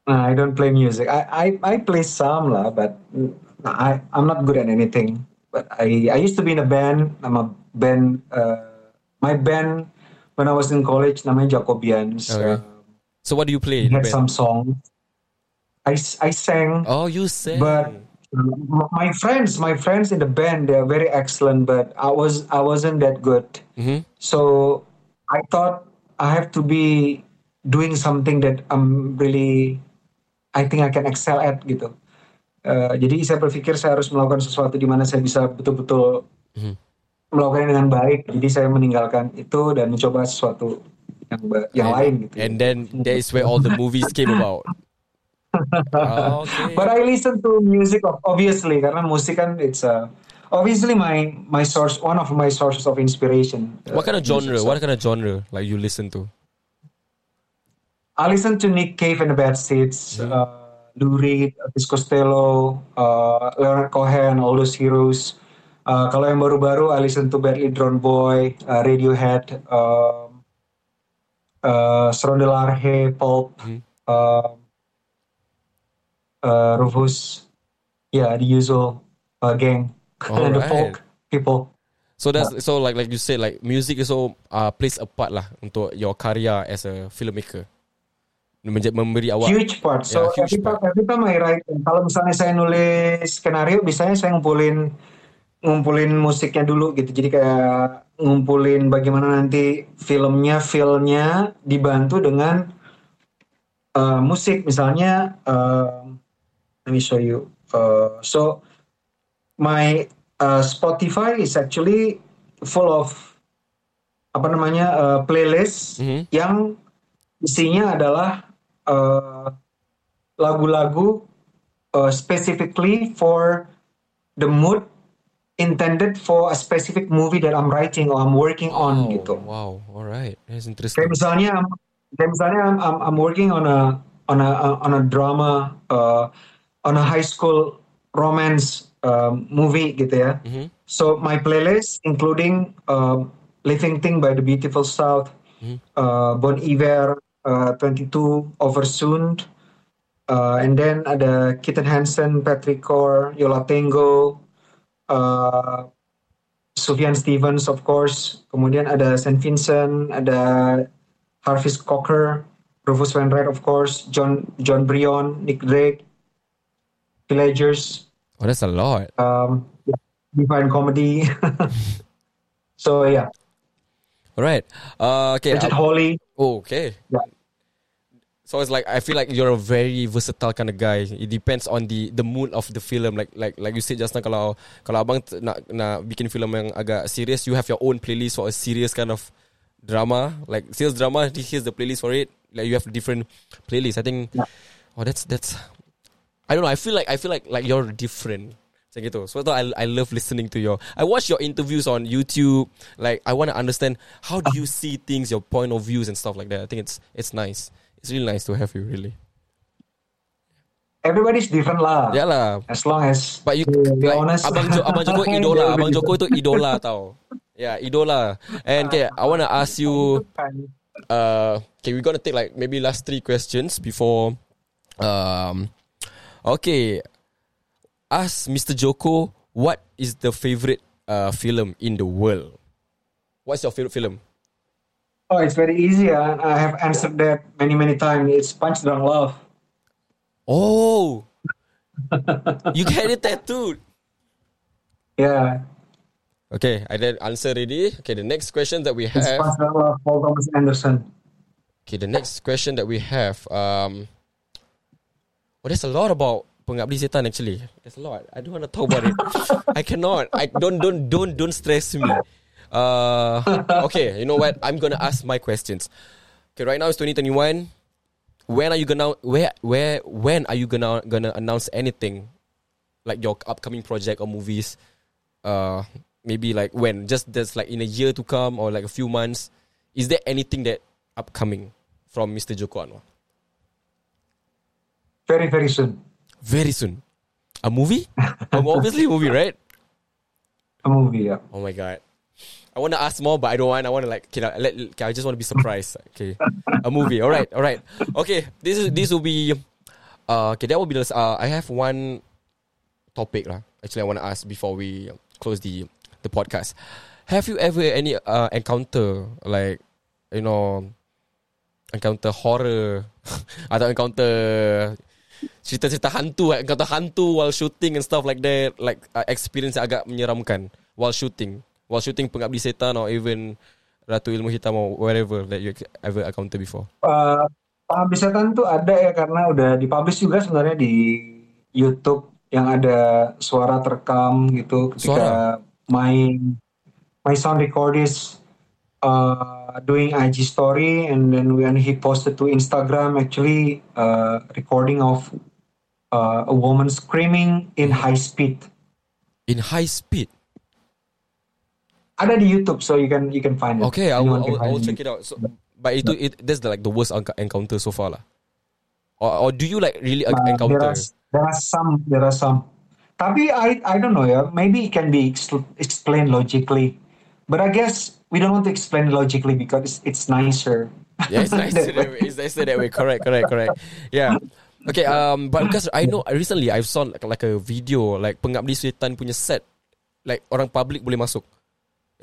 I don't play music. I, I, I play some lah, but I I'm not good at anything. But I I used to be in a band. I'm a band. Uh, my band when I was in college namanya Jacobians. Okay. Uh, So what do you play? had band? some songs. I I sang, Oh, you sang. but My friends, my friends in the band, they're very excellent, but I was I wasn't that good. Mhm. So I thought I have to be doing something that I'm really, I think I can excel at gitu. Eh, jadi saya berpikir saya harus melakukan sesuatu di mana saya bisa betul-betul Mhm. melakukannya dengan baik. Jadi saya meninggalkan itu dan mencoba sesuatu yang yang lain gitu. And then that is where all the movies came about. Okay. But I listen to music of- obviously karena musik kan it's uh, obviously my my source one of my sources of inspiration. What kind of genre? What kind of genre like you listen to? I listen to Nick Cave and the Bad Seeds, uh, Lou Reed, Elvis Costello, uh, Leonard Cohen, all those heroes. Uh, kalau yang baru-baru, I listen to Badly Drawn Boy, uh, Radiohead, um, uh, Seronde Larhe, Pulp, um, uh, Rufus, yeah, the usual uh, gang, and the folk people. So that's so like like you said like music also uh, plays a part lah untuk your karya as a filmmaker. Menje- memberi awak huge part. So Yeah, huge every, time, every time I write, kalau misalnya saya nulis skenario, biasanya saya ngumpulin ngumpulin musiknya dulu gitu. Jadi kayak ngumpulin bagaimana nanti filmnya, feelnya dibantu dengan uh, musik. Misalnya, uh, let me show you. Uh, so my uh, Spotify is actually full of apa namanya uh, playlist Mhm. yang isinya adalah uh, lagu-lagu uh, specifically for the mood intended for a specific movie that I'm writing or I'm working on Wow, gitu. Wow, alright, that's Kayak interesting. misalnya, kayak misalnya I'm, I'm, I'm working on a on a on a drama uh, on a high school romance um, movie gitu ya. Mhm. So my playlist including um, Living Thing by the Beautiful South, uh, Bon Iver, uh, 22 Oversoon, uh, and then ada Kitten Hansen, Patrick Core, Yola Tango, uh, Sufjan Stevens of course, kemudian ada Saint Vincent, ada Harvey Cocker, Rufus Wainwright of course, John John Brion, Nick Drake, Villagers, Oh, that's a lot. um, Divine Comedy. so yeah, Alright. Uh, okay. Richard Hawley. oh, okay. Yeah. So it's like I feel like you're a very versatile kind of guy. It depends on the the mood of the film. Like like like you said just now kalau kalau abang nak nak bikin film yang agak serious, you have your own playlist for a serious kind of drama. Like serious drama, here's the playlist for it. Like you have different playlists. I think. Yeah. Oh, that's that's. I don't know. I feel like I feel like like you're different. Macam gitu. So I I love listening to your. I watch your interviews on YouTube. Like I want to understand how do you see things, your point of views and stuff like that. I think it's it's nice. It's really nice to have you. Really. Everybody's different lah. Ya lah. As long as But you to be like, honest. Abang jo, Abang Joko idola. Abang Joko itu idola tau. Yeah, idola. And okay, I want to ask you. Uh, okay, we're gonna take like maybe last three questions before. Um, okay, ask Mr. Joko what is the favorite uh film in the world? What's your favorite film? Oh, it's very easy. uh, I have answered that many, many times. It's Punch Drunk Love. Oh, you get it tattooed. Yeah, Okay, I did answer already. Okay, the next question that we it's have. Punch Drunk Love, Paul Thomas Anderson. Okay, the next question that we have. Um, oh, there's a lot about pengabdi setan actually. There's a lot. I don't want to talk about it. I cannot. I don't don't don't don't stress me. Uh, okay, you know what? I'm gonna ask my questions. Okay, right now it's 2021. When are you gonna where where when are you gonna gonna announce anything like your upcoming project or movies? Uh, maybe like when just just like in a year to come or like a few months. Is there anything that upcoming from Mr. Joko Anwar? Very, very soon. Very soon. A movie? um, obviously a movie, right? A movie, yeah. Oh my god. I want to ask more, but I don't want. I want to like. I, let, okay, I just want to be surprised. Okay, a movie. All right, all right. Okay, this is this will be. Uh, okay, that will be the. Uh, I have one topic lah. Actually, I want to ask before we close the the podcast. Have you ever any uh, encounter like, you know, encounter horror atau encounter cerita-cerita hantu eh. kata hantu while shooting and stuff like that like uh, experience agak menyeramkan while shooting. While shooting pengabdi setan or even Ratu Ilmu Hitam or wherever that you ever encounter before. Uh, Pengabdi Setan tuh ada ya karena udah dipublish juga sebenarnya di YouTube yang ada suara terekam gitu ketika my my sound recordist uh, doing IG story and then when he posted to Instagram actually uh, recording of uh, a woman screaming in high speed. in high speed Ada di YouTube so you can you can find it. okay I will, I will, I will check it out so, but itu it, that's the, like the worst encounter so far lah or, or do you like really Uh, there encounter are there are some there are some. Tapi I I don't know ya. Maybe it can be ex- explained logically, but I guess we don't want to explain logically because it's, it's nicer. Yeah, it's nicer that way. It's nicer that way. Correct, correct, correct. Yeah. Okay, um, but because I know recently I've saw like, like a video like pengabdi setan punya set, like orang public boleh masuk.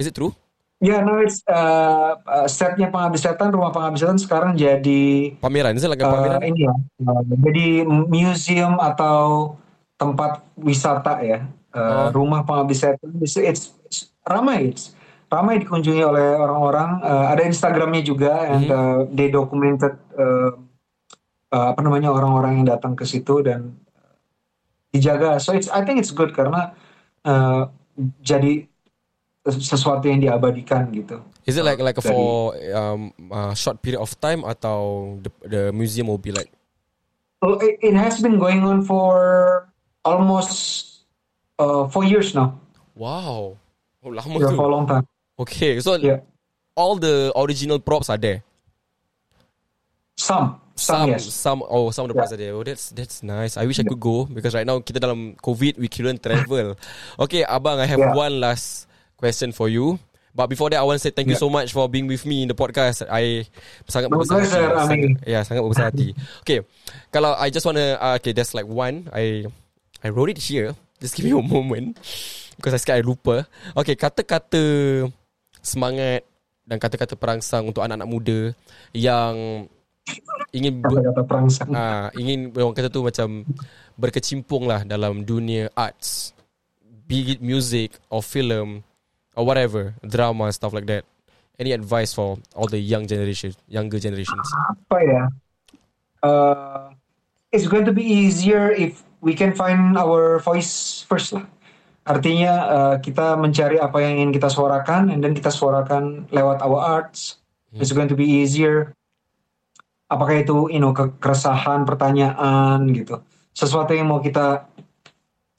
Is it true? Yeah, no, it's uh, uh, setnya pengabdi setan, rumah pengabdi setan sekarang jadi Pameran, like uh, pameran? ini ya, uh, jadi museum atau tempat wisata ya. Uh, Oh. Rumah pengabdi setan, it's, it's, it's ramai, it's ramai dikunjungi oleh orang-orang. Uh, ada Instagramnya juga, and Mhm. uh, they documented uh, uh, apa namanya orang-orang yang datang ke situ dan dijaga. So it's, I think it's good karena uh, jadi sesuatu yang diabadikan gitu. Is it like like Dari- for um uh, short period of time atau the the museum will be like Well, it, it has been going on for almost uh, four years now. wow, oh lama Yeah, for a long time. Okay, so Yeah, all the original props are there. some, some, Some, yes. some, oh, some of the Yeah. are there. Oh, that's that's nice. I wish I could go because right now kita dalam COVID, we couldn't travel. okay, abang, I have Yeah. one last question for you. But before that, I want to say thank you Yeah. so much for being with me in the podcast. I sangat My berbesar hati. Sangat, yeah, sangat berbesar hati. Okay, kalau I just wanna, uh, okay, there's like one. I I wrote it here. Just give me a moment because I scared I lupa. Okay, kata-kata semangat dan kata-kata perangsang untuk anak-anak muda yang ingin Kata-kata perangsang. Ah, ingin orang kata tu macam berkecimpung lah dalam dunia arts, be it music or film or whatever, drama stuff like that. Any advice for all the young generation, younger generations? Apa ya? Uh, it's going to be easier if we can find our voice first lah. Artinya uh, kita mencari apa yang ingin kita suarakan, and then kita suarakan lewat our arts. It's going to be easier. Apakah itu, you know, ke- keresahan, pertanyaan gitu, sesuatu yang mau kita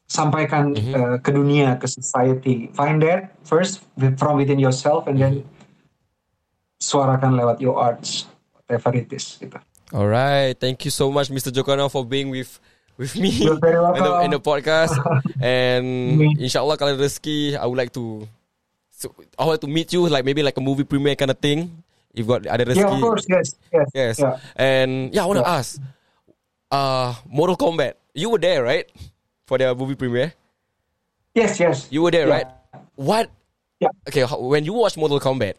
sampaikan Mhm. uh, ke dunia, ke society. Find that first from within yourself, and then suarakan lewat your arts, whatever it is. Gitu. All right, thank you so much, Mr. Jokano, for being with with me in, the, in the podcast. and inshallah, kalau rezeki, I would like to, so, I would like to meet you, like maybe like a movie premiere kind of thing. You've got ada rezeki. Yeah, of course, yes, yes, Yes. yeah. And yeah, I want to Yeah. ask, uh, Mortal Kombat. You were there, right? For the movie premiere. yes, yes. You were there, Yeah. right? What? Yeah. Okay, when you watch Mortal Kombat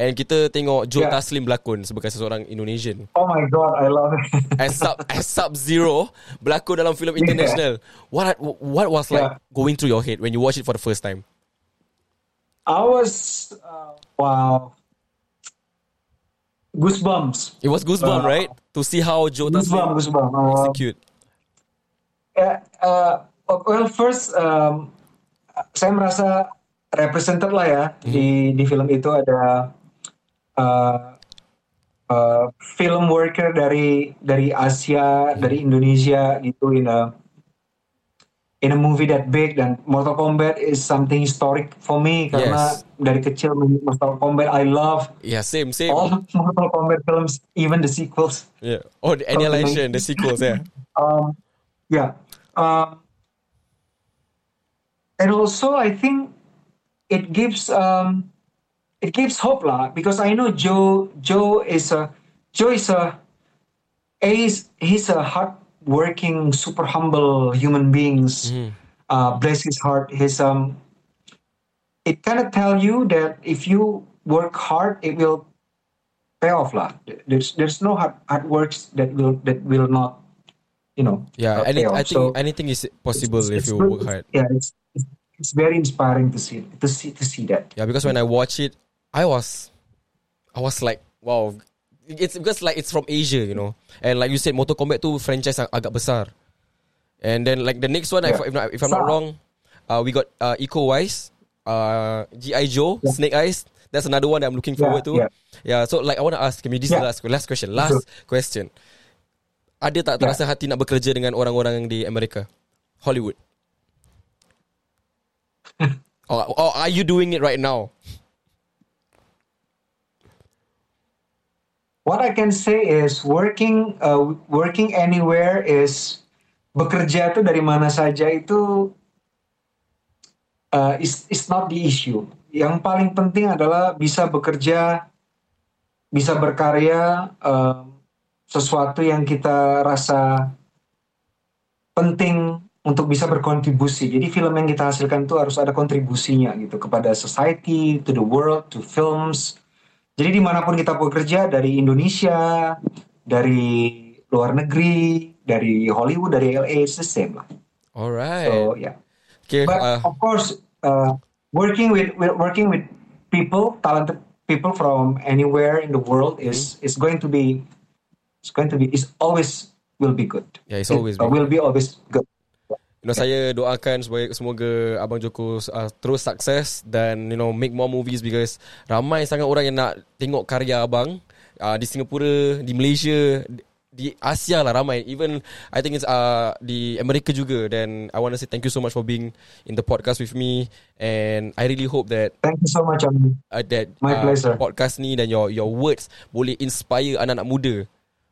and kita tengok Joe Yeah. Taslim berlakon sebagai seseorang Indonesian. Oh my god, I love it. As sub as Sub Zero berlakon dalam filem Yeah. international. What what was like Yeah. going through your head when you watch it for the first time? I was uh, wow, goosebumps, It was goosebump, Uh, right? To see how Joe goosebumps, Taslim goosebumps. Uh, execute. uh, well, first, um, saya merasa represented lah ya di di film itu ada uh, uh, film worker dari dari Asia, dari Indonesia gitu in a in a movie that big dan Mortal Kombat is something historic for me karena Yes. dari kecil Mortal Kombat I love Yeah, same, same. all Mortal Kombat films, even the sequels. Yeah. Oh, the Annihilation, the sequels, yeah. Um, yeah. Um, and also, I think it gives um, it gives hope lah because I know Joe Joe is a Joe is a he's he's a hardworking, super humble human beings. Mhm. Uh, bless his heart. His um, it kind of tell you that if you work hard, it will pay off lah. There's there's no hard hard works that will that will not you know. Yeah, any, I think So anything is possible it's- if it's you work hard. Yeah, it's it's- it's very inspiring to see to see to see that. Yeah, because when I watch it, I was, I was like, wow. It's because like it's from Asia, you know, and like you said, Mortal Kombat tu franchise yang agak besar. And then like the next one, if, Yeah. if, not, if I'm not wrong, uh, we got uh, Eco Wise, uh, GI Joe, Yeah. Snake Eyes. That's another one that I'm looking Yeah, forward to. yeah. Yeah, so like I want to ask, maybe this is the last last question, last question. Ada tak terasa hati nak bekerja dengan orang-orang di Amerika, Hollywood? or, or are you doing it right now? What I can say is working uh, working anywhere is bekerja itu dari mana saja itu uh, is is not the issue. Yang paling penting adalah bisa bekerja, bisa berkarya um, sesuatu yang kita rasa penting untuk bisa berkontribusi. Jadi film yang kita hasilkan itu harus ada kontribusinya gitu kepada society, to the world, to films. Jadi di mana pun kita bekerja dari Indonesia, dari luar negeri, dari Hollywood, dari LA, it's the same lah. Alright. So yeah. okay. But uh, of course, uh, working with, with working with people, talented people from anywhere in the world is is going to be it's going to be is always will be good. Yeah, it's always It, will be always good. You know, saya doakan supaya semoga Abang Joko uh, terus sukses dan you know make more movies because ramai sangat orang yang nak tengok karya abang uh, di Singapura, di Malaysia, di- Asia lah ramai. Even I think it's uh, di Amerika juga. Then I want to say thank you so much for being in the podcast with me and I really hope that Thank you so much. Um, uh, that My uh, pleasure. podcast ni dan your your words boleh inspire anak-anak muda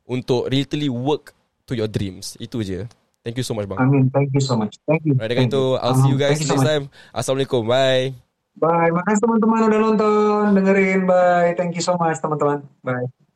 untuk literally work to your dreams. Itu je. Thank you so much bang. I mean, thank you so much. Thank you. Right, dengan Thank itu you. I'll see you guys so next much. time. Assalamualaikum. Bye. Bye. Makasih teman-teman udah nonton, dengerin. Bye. Thank you so much teman-teman. Bye.